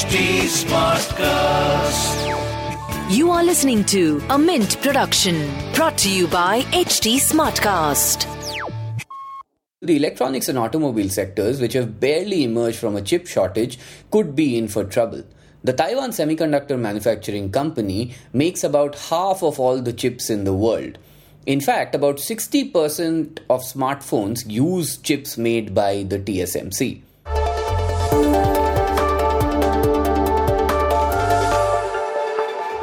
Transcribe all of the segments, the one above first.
HT Smartcast. You are listening to a Mint production brought to you by HT Smartcast. The electronics and automobile sectors, which have barely emerged from a chip shortage, could be in for trouble. The Taiwan Semiconductor Manufacturing Company makes about half of all the chips in the world. In fact, about 60% of smartphones use chips made by the TSMC.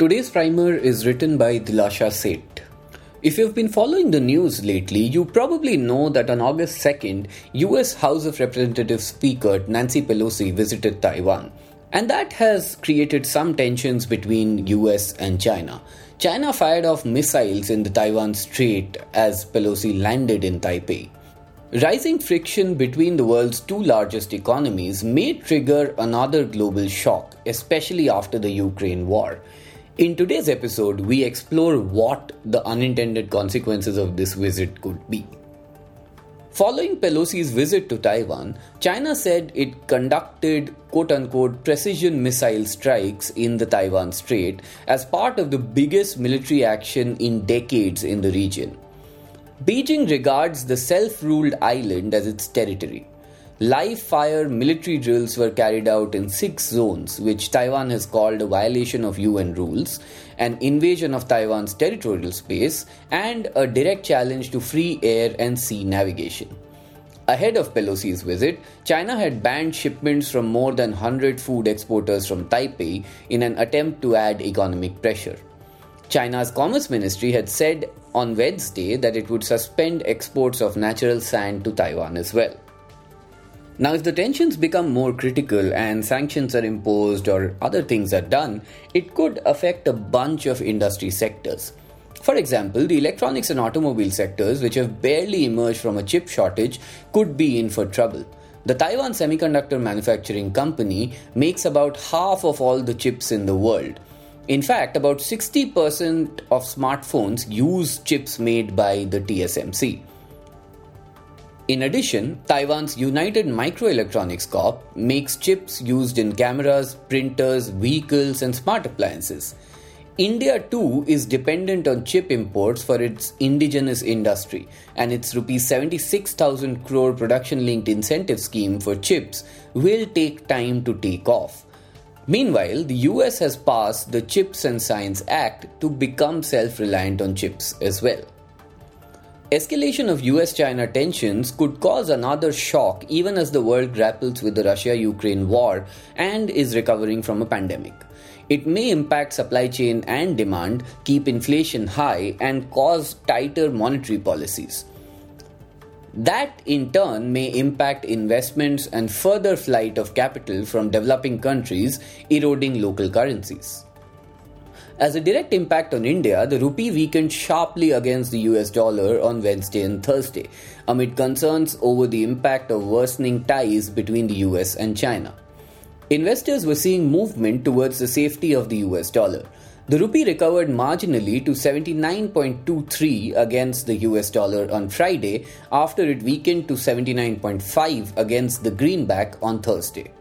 Today's primer is written by Dilasha Seth. If you've been following the news lately, you probably know that on August 2nd, US House of Representatives Speaker Nancy Pelosi visited Taiwan. And that has created some tensions between US and China. China fired off missiles in the Taiwan Strait as Pelosi landed in Taipei. Rising friction between the world's two largest economies may trigger another global shock, especially after the Ukraine war. In today's episode, we explore what the unintended consequences of this visit could be. Following Pelosi's visit to Taiwan, China said it conducted quote unquote precision missile strikes in the Taiwan Strait as part of the biggest military action in decades in the region. Beijing regards the self ruled island as its territory. Live fire military drills were carried out in six zones, which Taiwan has called a violation of UN rules, an invasion of Taiwan's territorial space, and a direct challenge to free air and sea navigation. Ahead of Pelosi's visit, China had banned shipments from more than 100 food exporters from Taipei in an attempt to add economic pressure. China's Commerce Ministry had said on Wednesday that it would suspend exports of natural sand to Taiwan as well. Now, if the tensions become more critical and sanctions are imposed or other things are done, it could affect a bunch of industry sectors. For example, the electronics and automobile sectors, which have barely emerged from a chip shortage, could be in for trouble. The Taiwan Semiconductor Manufacturing Company makes about half of all the chips in the world. In fact, about 60% of smartphones use chips made by the TSMC. In addition, Taiwan's United Microelectronics Corp makes chips used in cameras, printers, vehicles, and smart appliances. India too is dependent on chip imports for its indigenous industry, and its rupees 76,000 crore production linked incentive scheme for chips will take time to take off. Meanwhile, the US has passed the Chips and Science Act to become self reliant on chips as well. Escalation of US China tensions could cause another shock even as the world grapples with the Russia Ukraine war and is recovering from a pandemic. It may impact supply chain and demand, keep inflation high, and cause tighter monetary policies. That in turn may impact investments and further flight of capital from developing countries, eroding local currencies. As a direct impact on India, the rupee weakened sharply against the US dollar on Wednesday and Thursday, amid concerns over the impact of worsening ties between the US and China. Investors were seeing movement towards the safety of the US dollar. The rupee recovered marginally to 79.23 against the US dollar on Friday after it weakened to 79.5 against the greenback on Thursday.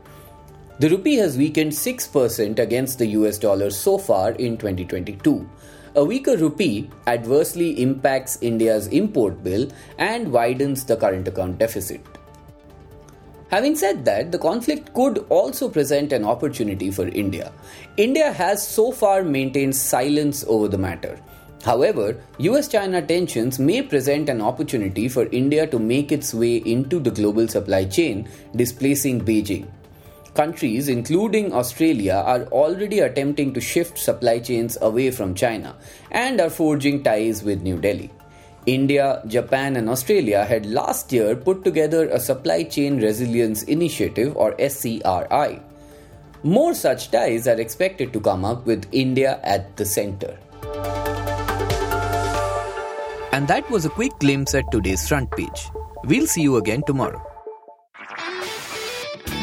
The rupee has weakened 6% against the US dollar so far in 2022. A weaker rupee adversely impacts India's import bill and widens the current account deficit. Having said that, the conflict could also present an opportunity for India. India has so far maintained silence over the matter. However, US China tensions may present an opportunity for India to make its way into the global supply chain, displacing Beijing countries, including Australia, are already attempting to shift supply chains away from China and are forging ties with New Delhi. India, Japan, and Australia had last year put together a Supply Chain Resilience Initiative or SCRI. More such ties are expected to come up with India at the center. And that was a quick glimpse at today's front page. We'll see you again tomorrow.